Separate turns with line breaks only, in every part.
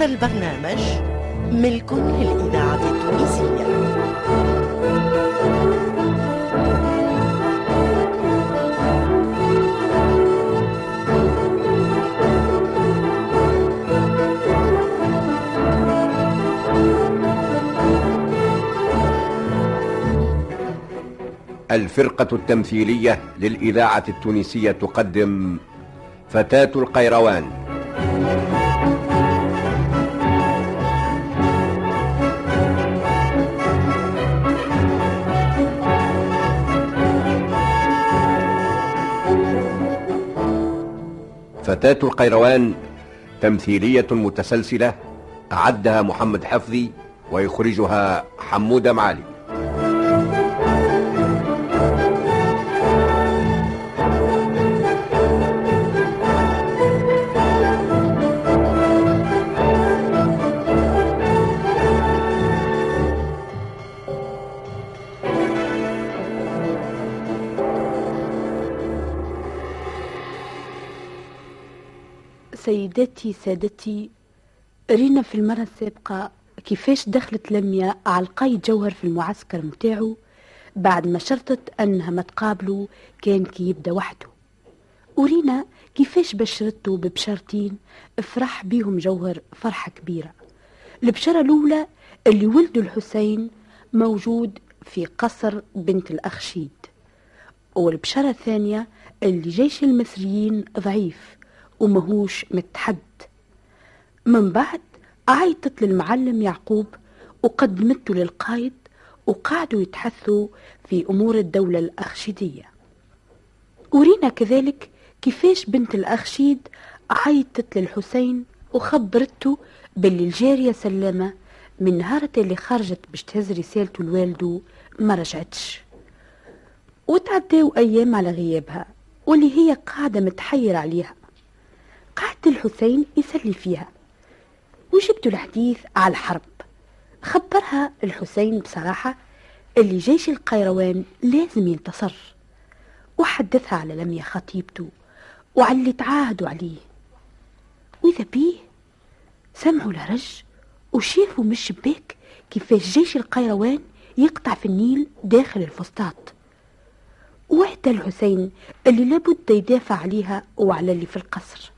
هذا البرنامج ملك للإذاعة التونسية.
الفرقة التمثيلية للإذاعة التونسية تقدم فتاة القيروان. فتاة القيروان تمثيلية متسلسلة أعدها محمد حفظي ويخرجها حمودة معالي.
سيداتي سادتي رينا في المرة السابقة كيفاش دخلت لميا على القايد جوهر في المعسكر متاعو بعد ما شرطت أنها ما تقابله كان كي يبدأ وحده. ورينا كيفاش بشرته ببشرتين فرح بيهم جوهر فرحة كبيرة. البشرة الأولى اللي ولده الحسين موجود في قصر بنت الأخ شيد والبشرة الثانية اللي جيش المصريين ضعيف ومهوش متحد. من بعد عيطت للمعلم يعقوب وقدمته للقايد وقعدوا يتحثوا في أمور الدولة الأخشيدية ورينا كذلك كيفاش بنت الأخشيد عيطت للحسين وخبرته باللي الجارية سلامة من نهارة اللي خرجت باش تهز رسالته لوالده ما رجعتش. وتعداو أيام على غيابها واللي هي قاعدة متحيرة عليها. قعد الحسين يسلي فيها. وجبت الحديث على الحرب خبرها الحسين بصراحة اللي جيش القيروان لازم ينتصر. وحدثها على لميا خطيبته وعلى اللي تعاهدوا عليه. وإذا بيه سمعوا لرج وشافوا من الشباك كيفاش جيش القيروان يقطع في النيل داخل الفسطاط. وعد الحسين اللي لابد يدافع عليها وعلى اللي في القصر.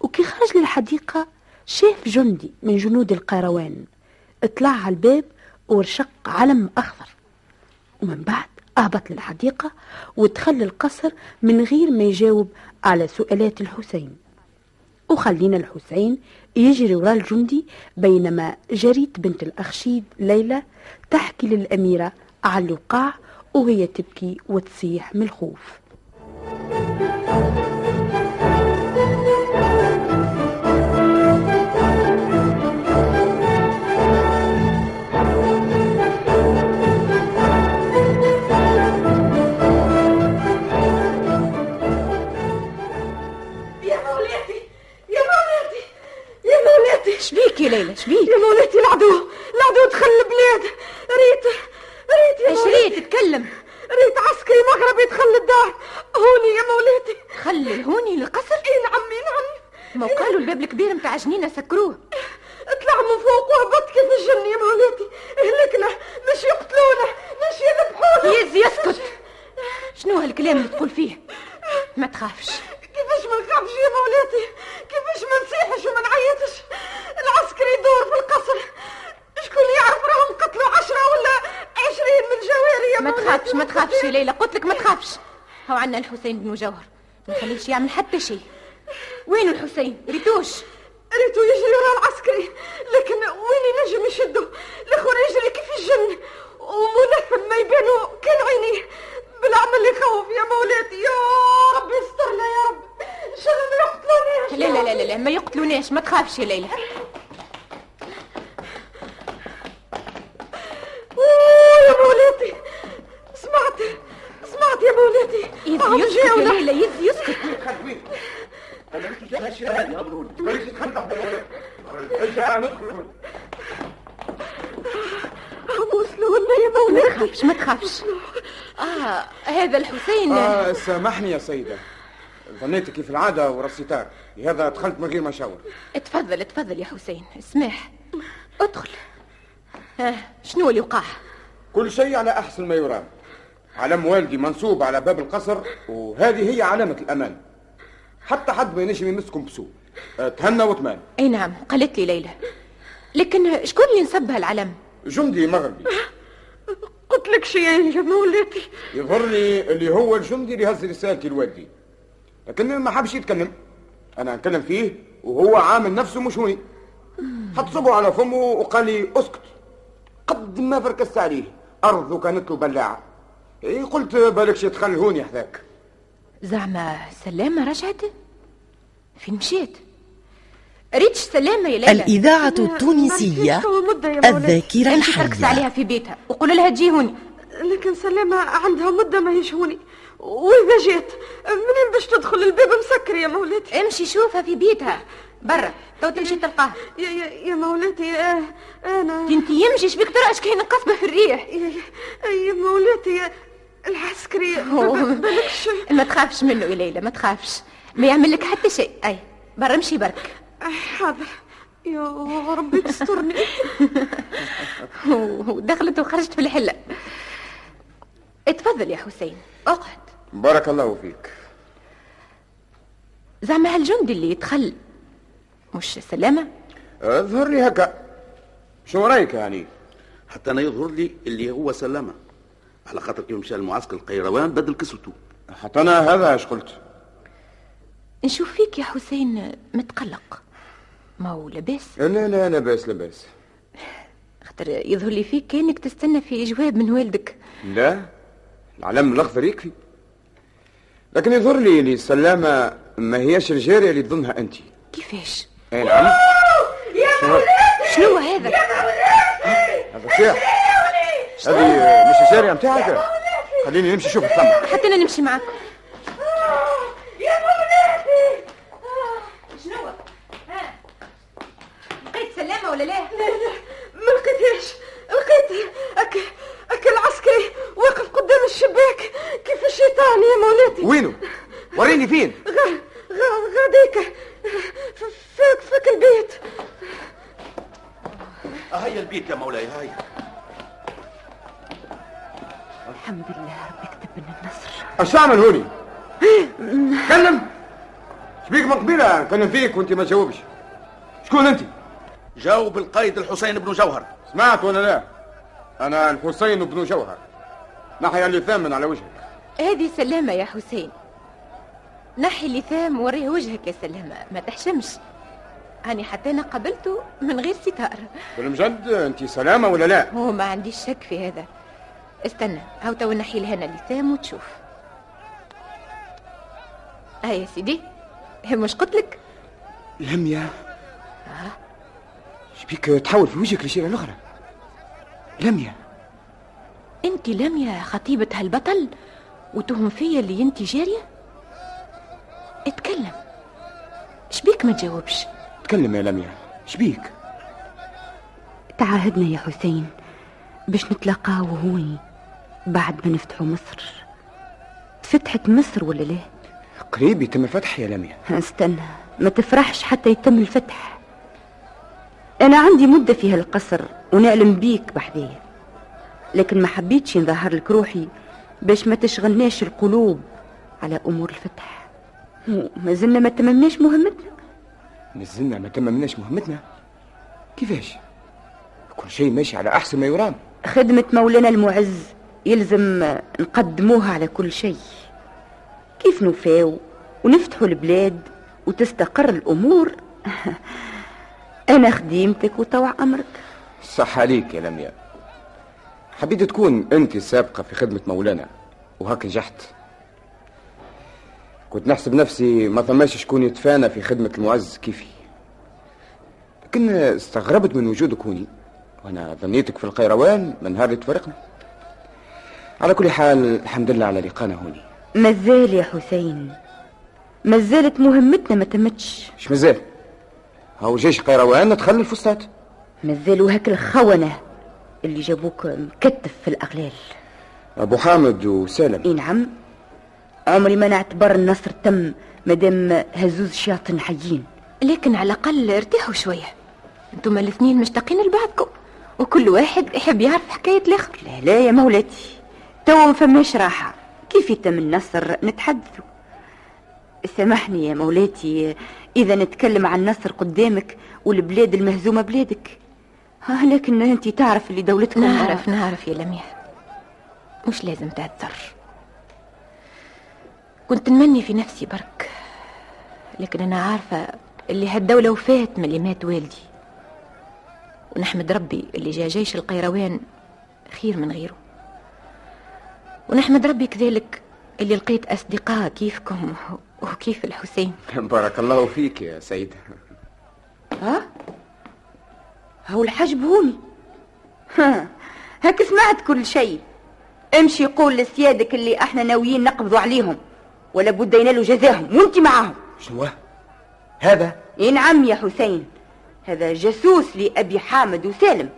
وكي خرج للحديقة شاف جندي من جنود القيروان. اطلع على الباب ورشق علم أخضر. ومن بعد أهبط للحديقة ودخل القصر من غير ما يجاوب على سؤالات الحسين. وخلينا الحسين يجري وراء الجندي بينما جريت بنت الأخشيد ليلى تحكي للأميرة على الوقاع وهي تبكي وتصيح من الخوف. تقول فيه؟ ما تخافش.
كيفاش ما نخافش يا مولاتي؟ كيفاش ما نصيحش وما نعيطش؟ العسكري يدور في القصر. شكون يعرف راهم قتلوا عشرة ولا عشرين من الجواري يا
ما تخافش ما تخافش يا ليلى. قلت لك ما تخافش. هو عندنا الحسين بن مجوهر ما نخليش يعمل حتى شيء. وين الحسين؟ ريتوش.
ريتو يجري ورا العسكري لكن وين ينجم يشدو؟ الآخر يجري كيف الجن؟ وملثم ما يبانو كان عينيه. بالعمل اللي يخوف يا مولاتي. يا ربي يسترنا يا رب ان شاء الله ما يقتلونيش؟
لا لا لا لا, لا ما يقتلوناش ما تخافش يا ليلى.
يا مولاتي. سمعت سمعت يا مولاتي.
يزي
عم
يسكت يا. ليلى يزي يسكت.
وصلوا لنا يا
ما
مولاتي
تخافش ما تخافش. آه هذا الحسين.
آه سامحني يا سيدة. ظنيتك كيف العادة ورصيتار لهذا دخلت من غير ما شاور.
اتفضل اتفضل يا حسين. اسمح. ادخل. ها شنو اللي وقع
كل شيء على أحسن ما يرام. علم والدي منصوب على باب القصر وهذه هي علامة الأمان. حتى حد ما ينجم يمسكم بسوء. أه، تهنى وطمان
أي نعم قالت لي ليلى. لكن شكون اللي نسبها العلم
جندي مغربي.
قلت لك شيء يا مولاتي
يظهر لي اللي هو الجندي اللي هز رسالتي لوالدي. لكن ما حبش يتكلم. أنا نكلم فيه وهو عامل نفسه مش هوني. حط صبعه على فمه وقال لي اسكت. قد ما فركست عليه. أرضه كانت له بلاعة. إيه قلت بالكش يدخل هوني حذاك
زعما سلامة رجعت؟ فين مشيت؟ ريتش سلامة يا ليلى.
الإذاعة التونسية الذاكرة الحية
عليها في بيتها. وقول لها تجي هوني
لكن سلامة عندها مدة ما هيش هوني وإذا جيت منين باش تدخل الباب مسكر يا مولاتي؟
امشي شوفها في بيتها. برا. تو تمشي تلقاها.
يا, يا, يا مولاتي آه أنا
انت يمشي شبيك ترى؟ اش كاين قصبة في الريح؟
يا, يا, يا مولاتي العسكري. بالكش
ما تخافش منه يا ليلى ما تخافش. ما يعمل لك حتى شيء. أي برا امشي برك.
حاضر يا ربي تسترني
ودخلت وخرجت في الحلة. اتفضل يا حسين. اقعد.
بارك الله فيك.
زعما هالجندي اللي يدخل مش سلامة؟
اظهر لي هكا. شو رأيك يعني؟
حتى أنا يظهر لي اللي هو سلامة. على خاطر كيف مشى المعسكر القيروان بدل كسرته
حتى أنا هذا إيش قلت؟
نشوف فيك يا حسين متقلق. ما هو لاباس؟
لا لا لاباس لاباس.
خاطر يظهر لي فيك كأنك تستنى في جواب من والدك.
لا العلم الأخضر يكفي. لكن يظهر لي اللي سلامة ما هيش الجارية اللي تظنها أنت.
كيفاش؟
أي نعم. شنو؟
شنو هذا؟
هذا صياح. هذه مش الجارية متاعك. خليني نمشي شوف الثمر
حتى أنا نمشي معك
يا مولاتي
شنو ها لقيت سلامة ولا لا
ما لقيتهاش لقيت أك... أك العسكري واقف قدام الشباك كيف الشيطان يا مولاتي
وينه وريني فين؟
غ... غ... غاديك ف- فاك فاك البيت.
هيا البيت يا مولاي هيا.
الحمد لله ربي كتب لنا النصر.
اش تعمل هوني تكلم شبيك من قبيلة نكلم فيك وانت ما تجاوبش. شكون أنت؟
جاوب القائد الحسين بن جوهر.
سمعت ولا لا؟ أنا الحسين بن جوهر. نحيا اللثام من على وجهك.
هذه سلامة يا حسين. نحي اللثام وريه وجهك يا سلامة ما تحشمش. هاني حتى أنا قبلته من غير ستار.
بالمجد أنت سلامة ولا لا؟
هو ما عنديش شك في هذا. استنى هاو تو نحي لهنا اللثام وتشوف. آه يا سيدي مش قلت لك؟
لميا شبيك تحول في وجهك لشيء الاخرى لميا
أنت لميا خطيبة هالبطل وتهم فيا اللي أنت جارية؟ اتكلم. شبيك ما تجاوبش؟
تكلم يا لميا شبيك
تعاهدنا يا حسين. باش نتلاقاو هوني بعد ما نفتحوا مصر. فتحت مصر ولا لا؟
قريب يتم الفتح يا لميا
استنى ما تفرحش حتى يتم الفتح. أنا عندي مدة في هالقصر ونعلم بيك بحذايا لكن ما حبيتش نظهر لك روحي باش ما تشغلناش القلوب على أمور الفتح. ما زلنا ما تممناش مهمتنا.
نزلنا ما تممناش مهمتنا؟ كيفاش؟ كل شيء ماشي على أحسن ما يرام.
خدمة مولانا المعز يلزم نقدموها على كل شيء. كيف نوفاو ونفتحوا البلاد وتستقر الأمور؟ أنا خديمتك وطوع أمرك.
صح عليك يا لميا. حبيت تكون أنت السابقة في خدمة مولانا وهاك نجحت. كنت نحسب نفسي ما ثماش شكون يتفانى في خدمة المعز كيفي. لكن استغربت من وجودك هوني وأنا ظنيتك في القيروان من نهار اللي تفرقنا على كل حال الحمد لله على لقانا هوني
مازال يا حسين. مازالت مهمتنا ما تمتش.
إيش مازال هاو جيش قيروان دخل الفسطاط
مازالوا هاك الخونة اللي جابوك مكتف في الأغلال.
أبو حامد وسالم.
إي نعم. عمري ما نعتبر النصر تم مادام هزوز شياطين حيين.
لكن على الأقل ارتاحوا شوية. أنتم الاثنين مشتاقين لبعضكم وكل واحد يحب يعرف حكاية الآخر.
لا لا يا مولاتي توا ما فماش راحة. كيف يتم النصر؟ نتحدثوا. سامحني يا مولاتي إذا نتكلم عن النصر قدامك والبلاد المهزومة بلادك. ها لكن أنت تعرف اللي دولتكم.
نعرف نعرف يا لميح. مش لازم تعذر كنت نمني في نفسي برك لكن أنا عارفة اللي هالدولة وفات من اللي مات والدي. ونحمد ربي اللي جا جيش القيروان خير من غيره. ونحمد ربي كذلك اللي لقيت أصدقاء كيفكم وكيف الحسين.
بارك الله فيك يا سيدة
ها؟ هو الحاج بهوني ها هاك سمعت كل شيء. امشي قول لسيادك اللي إحنا ناويين نقبضوا عليهم. ولا بد ينالوا جزاهم وأنت معاهم
شنو؟ هذا؟
اي نعم يا حسين. هذا جاسوس لأبي حامد وسالم.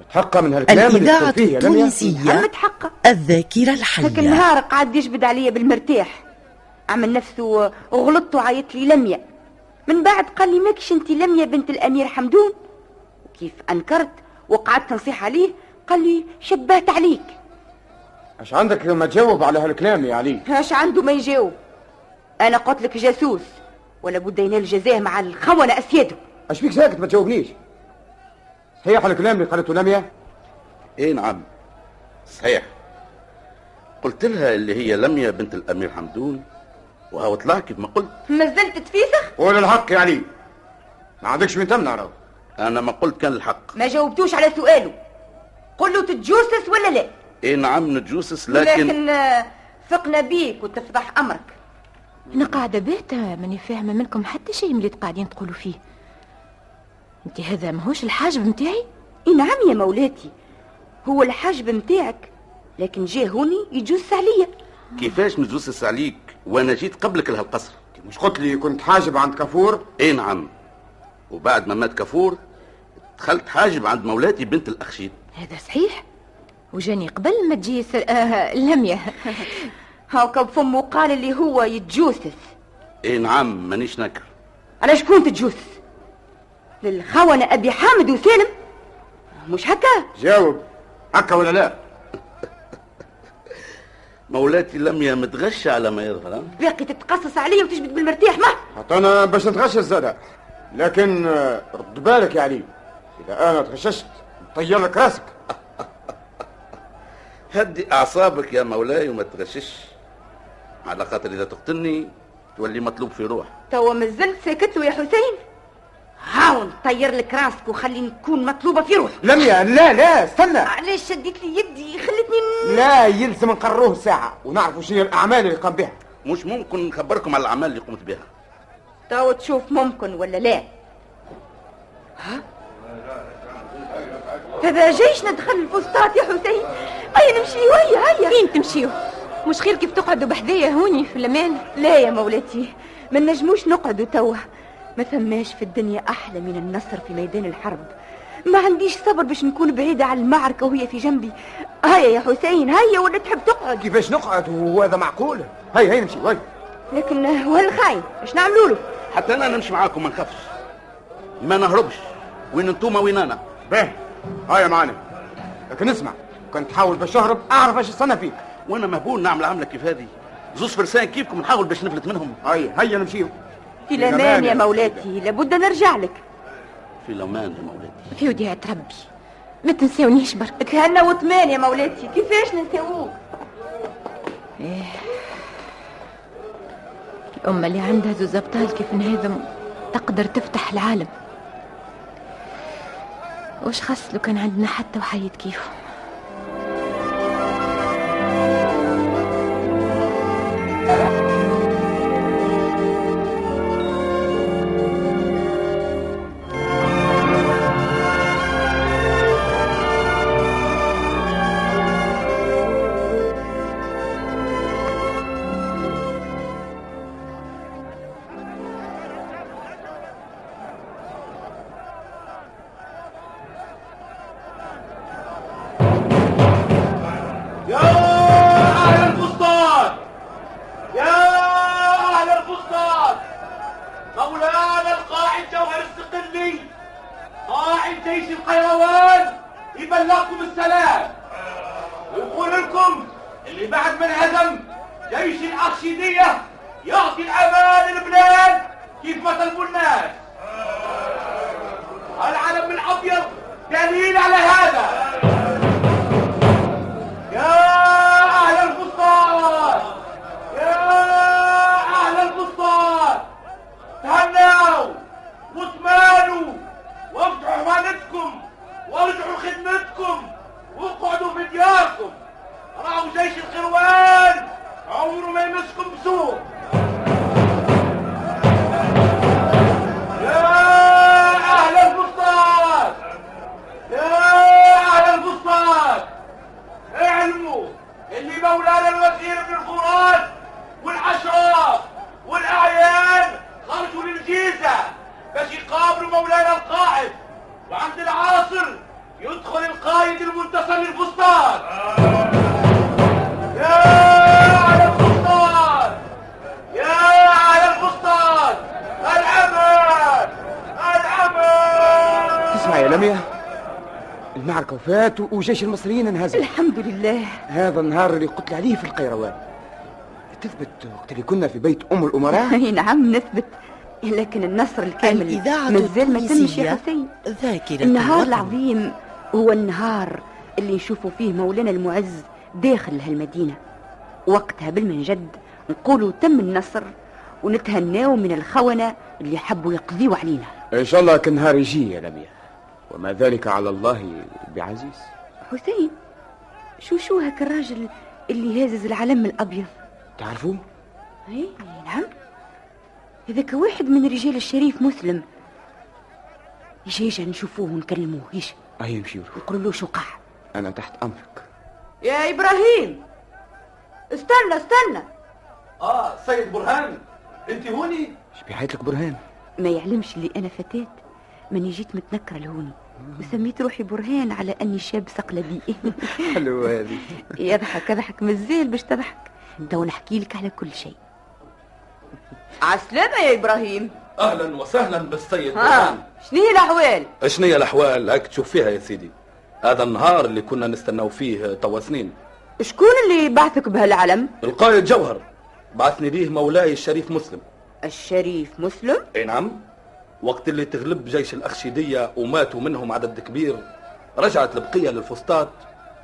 متحقق من هالكلام اللي
الإذاعة التونسية
متحقق
الذاكرة
هاك
الحية
النهار قعد يجبد عليا بالمرتاح. عمل نفسه غلطت وعيط لي لميا من بعد قال لي ماكش أنت لميا بنت الأمير حمدون؟ وكيف أنكرت وقعدت نصيح عليه قال لي شبهت عليك.
اش عندك ما تجاوب على هالكلام يا علي؟
هاش عنده ما يجاوب؟ أنا قلت لك جاسوس ولا بد ينال جزاه مع الخونة اسياده.
اش فيك ساكت ما تجاوبنيش؟ على الكلام اللي قالته لميا
إيه نعم صحيح. قلت لها اللي هي لميا بنت الأمير حمدون وهو طلع كيف ما قلت.
ما زلت تفيسخ
قول الحق يا علي. ما عندكش من تمنع راهو.
أنا ما قلت كان الحق.
ما جاوبتوش على سؤاله. قل له تتجوسس ولا لا؟
إيه نعم نتجوسس لكن,
لكن آه، ثقنا بيك وتفضح أمرك.
أنا قاعدة باتا ماني فاهمة منكم حتى شيء من اللي قاعدين تقولوا فيه. أنت هذا ماهوش الحاجب متاعي؟
إي نعم يا مولاتي هو الحاجب متاعك لكن جه هوني يجوس عليا.
كيفاش نتجوسس عليك؟ وأنا جيت قبلك لهالقصر.
مش قلت لي كنت حاجب عند كافور؟
إيه نعم. وبعد ما مات كفور دخلت حاجب عند مولاتي بنت الأخشيد.
هذا صحيح؟ وجاني قبل ما تجي سر... آه لمية.
هاكا بفمه قال اللي هو يتجوسس
إيه نعم مانيش نكر
على شكون تتجوسس للخونة أبي حامد وسالم؟ مش هكا؟
جاوب. هكا ولا لا؟
مولاتي لميا متغشة على ما يظهر ها؟
باقي تتقصص عليا وتجبد بالمرتاح ما؟
أنا باش نتغشش زادا لكن آه، رد بالك يا علي. إذا أنا تغششت نطير لك راسك.
هدي أعصابك يا مولاي وما تغشش. على خاطر إذا تقتلني تولي مطلوب في روح
توا مازلت ساكت له يا حسين. هاون طير لك راسك وخليني نكون مطلوبة في روح
لميا لا لا استنى.
علاش شديت لي يدي؟ خلتني
لا يلزم نقرروه ساعة ونعرفوا شنو هي الأعمال اللي قام بها.
مش ممكن نخبركم على الأعمال اللي قمت بها.
توا تشوف ممكن ولا لا. ها؟ هذا جيش ندخل الفسطاط يا حسين. هيا نمشي. هيا هيا.
فين تمشيو؟ مش خير كيف تقعدوا بحذايا هوني في الأمان؟
لا يا مولاتي ما نجموش نقعدوا توا. ما ثماش في الدنيا أحلى من النصر في ميدان الحرب. ما عنديش صبر باش نكون بعيدة على المعركة وهي في جنبي. هيا يا حسين هيا ولا تحب تقعد؟
كيفاش نقعد؟ وهذا معقول. هيا هيا نمشي هيا
لكن وهالخاين إيش نعملوا له؟
حتى أنا نمشي معاكم ما نخافش. ما نهربش. وين انتوما وين أنا؟
باهي. هيا معنا لكن اسمع. كنت تحاول باش تهرب أعرف إيش الصنع فيك.
وأنا مهبول نعمل عمله كيف هذه. زوز فرسان كيفكم؟ نحاول باش نفلت منهم.
هيا هيا نمشيو.
في الأمان يا مولاتي لابد نرجع لك.
في الأمان يا مولاتي.
في وديعة ربي. ما تنساونيش برك.
تهنى وثمان يا مولاتي. كيفاش ننساوك؟
الأمة اللي عندها زوز أبطال كيف نهاذم تقدر تفتح العالم. وش خاص لو كان عندنا حتى وحيد كيفهم
جيش القيروان يبلغكم السلام. ويقول لكم اللي بعد ما انهزم جيش الأرشيدية يعطي الأمان للبلاد كيف ما طلبوا الناس. العلم الأبيض دليل على هذا. دياركم راعوا جيش القروان
المعركة وفات وجيش المصريين انهزم.
الحمد لله.
هذا النهار اللي قلت عليه في القيروان. تثبت وقت اللي كنا في بيت أم الأمراء؟
أي نعم نثبت. لكن النصر الكامل
الإذاعة
مازال ما تمش يا حسين.
ذاكرة
النهار
الوطن.
العظيم هو النهار اللي نشوفوا فيه مولانا المعز داخل هالمدينة. وقتها بالمنجد نقولوا تم النصر ونتهناو من الخونة اللي حبوا يقضيوا علينا.
إن شاء الله كان نهار يجي يا لميا. وما ذلك على الله بعزيز.
حسين شو شو هاك الراجل اللي هازز العلم الأبيض؟
تعرفوه؟
إي نعم. هذاك واحد من رجال الشريف مسلم يجي يجي نشوفوه ونكلموه يجي
أي نمشي
نقول له شو
أنا تحت أمرك.
يا إبراهيم! استنى استنى.
آه سيد برهان أنت هوني؟
إيش بيحيط لك برهان؟
ما يعلمش اللي أنا فتاة ماني جيت متنكرة لهوني. وسميت روحي برهان على أني شاب صقلبي
حلو هذه.
يضحك يضحك مازال باش تضحك. تو نحكي لك على كل شيء.
عسلامة يا إبراهيم.
أهلا وسهلا بالسيد
ها
برهان.
شنو هي الأحوال؟
شنو هي الأحوال؟ هاك تشوف فيها يا سيدي. هذا النهار اللي كنا نستناو فيه توا سنين.
شكون اللي بعثك بهالعلم؟
القائد جوهر. بعثني به مولاي الشريف مسلم.
الشريف مسلم؟
أي نعم. وقت اللي تغلب جيش الأخشيدية وماتوا منهم عدد كبير رجعت البقية للفسطاط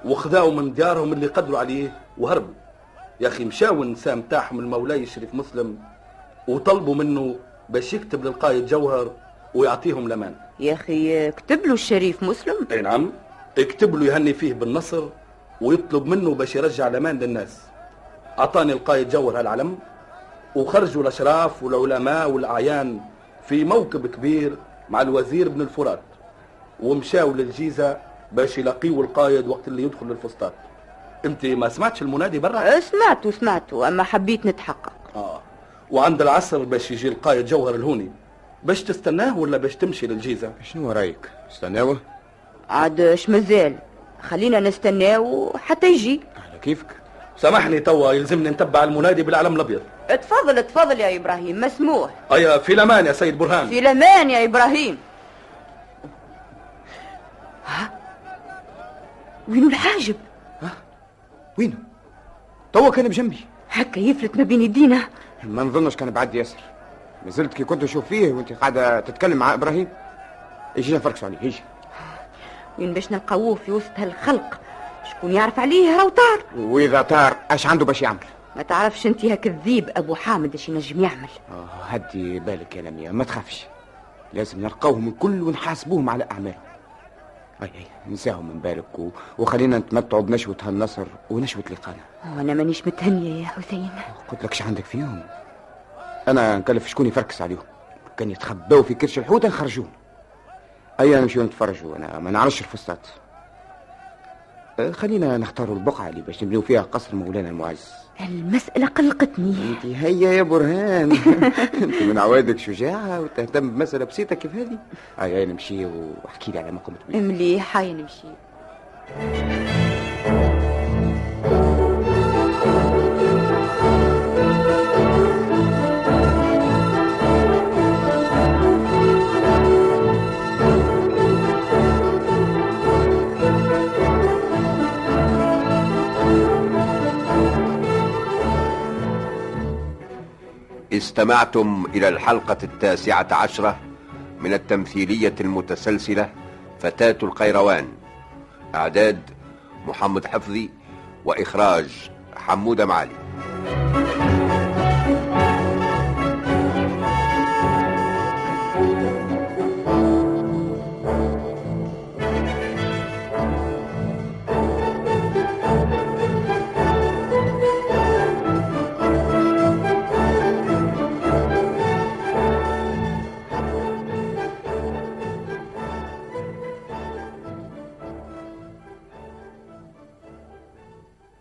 وخذاوا من ديارهم اللي قدروا عليه وهربوا يا أخي مشاو النساء متاعهم المولاي الشريف مسلم وطلبوا منه باش يكتب للقائد جوهر ويعطيهم الأمان.
يا أخي كتب له الشريف مسلم.
أي نعم اكتب له يهني فيه بالنصر ويطلب منه باش يرجع الأمان للناس. أعطاني القائد جوهر هالعلم وخرجوا الأشراف والعلماء والأعيان في موكب كبير مع الوزير بن الفرات ومشاو للجيزة باش يلاقيوا القائد وقت اللي يدخل للفسطاط. انت ما سمعتش المنادي برا؟
سمعته سمعته أما حبيت نتحقق.
آه وعند العصر باش يجي القائد جوهر الهوني باش تستناه ولا باش تمشي للجيزة؟
شنو رأيك؟ استناوه
عاد اش مازال خلينا نستناو حتى يجي.
على كيفك؟
سامحني توا يلزمني نتبع المنادي بالعلم الأبيض.
اتفضل اتفضل يا إبراهيم مسموح.
ايا في الامان يا سيد برهان.
في الامان يا إبراهيم. ها؟ وينو الحاجب؟
وينه توا كان بجنبي.
هكا يفلت ما بين يدينا.
ما نظنش كان بعد ياسر. ما زلت كي كنت أشوف فيه وانت قاعدة تتكلم مع إبراهيم. يجي نفركش عليه يجي.
وين باش نلقاوه في وسط هالخلق؟ شكون يعرف عليه راهو طار.
وإذا طار أش عنده باش يعمل؟
ما تعرفش أنت هاك الذيب أبو حامد اش ينجم يعمل.
آه هدي بالك يا لميا ما تخافش. لازم نلقاوهم الكل ونحاسبوهم على أعمالهم. أي أي نساهم من بالك و... وخلينا نتمتعوا بنشوة هالنصر ونشوة لقانا.
وأنا مانيش متهنية يا حسين.
قلت لك عندك فيهم أنا نكلف شكون يفركس عليهم. كان يتخباو في كرش الحوت نخرجوهم. ايا نمشيو نتفرجوا أنا ما نعرفش الفسطاط خلينا نختاروا البقعة اللي باش نبنيو فيها قصر مولانا المعز.
المسألة قلقتني.
انت هيا يا برهان. انت من عوادك شجاعة وتهتم بمسألة بسيطة كيف هذه. هيا نمشي وأحكي لي على ما قمت به
مليح هاي نمشي.
استمعتم إلى الحلقة التاسعة عشرة من التمثيلية المتسلسلة فتاة القيروان إعداد محمد حفظي وإخراج حمودة معالي.